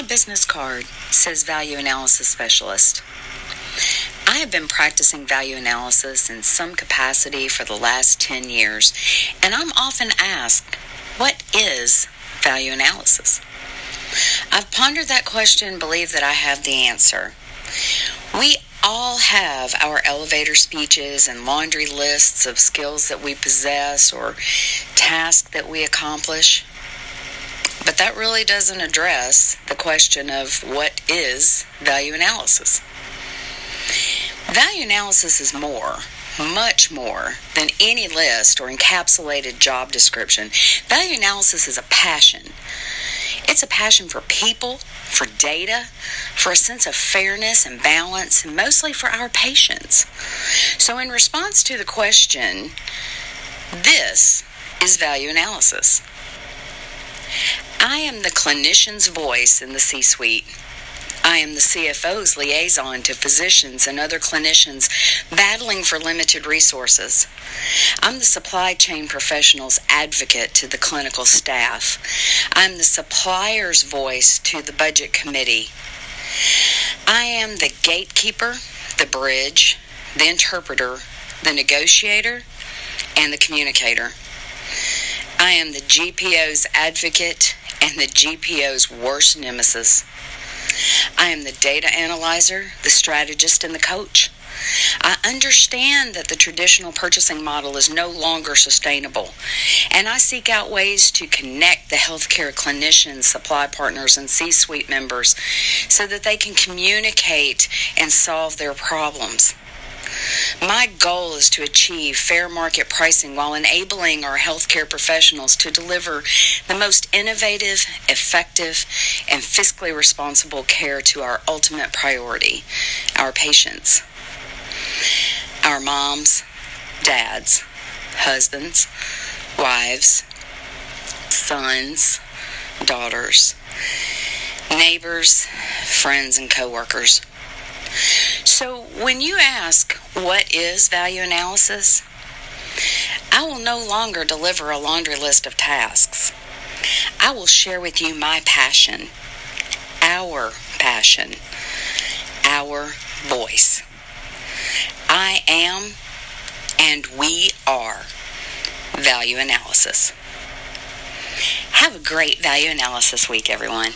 My business card says Value Analysis Specialist. I have been practicing value analysis in some capacity for the last 10 years, and I'm often asked, what is value analysis? I've pondered that question and believe that I have the answer. We all have our elevator speeches and laundry lists of skills that we possess or tasks that we accomplish. But that really doesn't address the question of what is value analysis. Value analysis is more, much more than any list or encapsulated job description. Value analysis is a passion. It's a passion for people, for data, for a sense of fairness and balance, and mostly for our patients. So, in response to the question, this is value analysis. I am the clinician's voice in the C suite. I am the CFO's liaison to physicians and other clinicians battling for limited resources. I'm the supply chain professional's advocate to the clinical staff. I'm the supplier's voice to the budget committee. I am the gatekeeper, the bridge, the interpreter, the negotiator, and the communicator. I am the GPO's advocate and the GPO's worst nemesis. I am the data analyzer, the strategist, and the coach. I understand that the traditional purchasing model is no longer sustainable, and I seek out ways to connect the healthcare clinicians, supply partners, and C suite members so that they can communicate and solve their problems. My goal is to achieve fair market pricing while enabling our healthcare professionals to deliver the most innovative, effective, and fiscally responsible care to our ultimate priority, our patients. Our moms, dads, husbands, wives, sons, daughters, neighbors, friends, and coworkers. So, when you ask, what is value analysis? I will no longer deliver a laundry list of tasks. I will share with you my passion, our passion, our voice. I am and we are value analysis. Have a great value analysis week, everyone.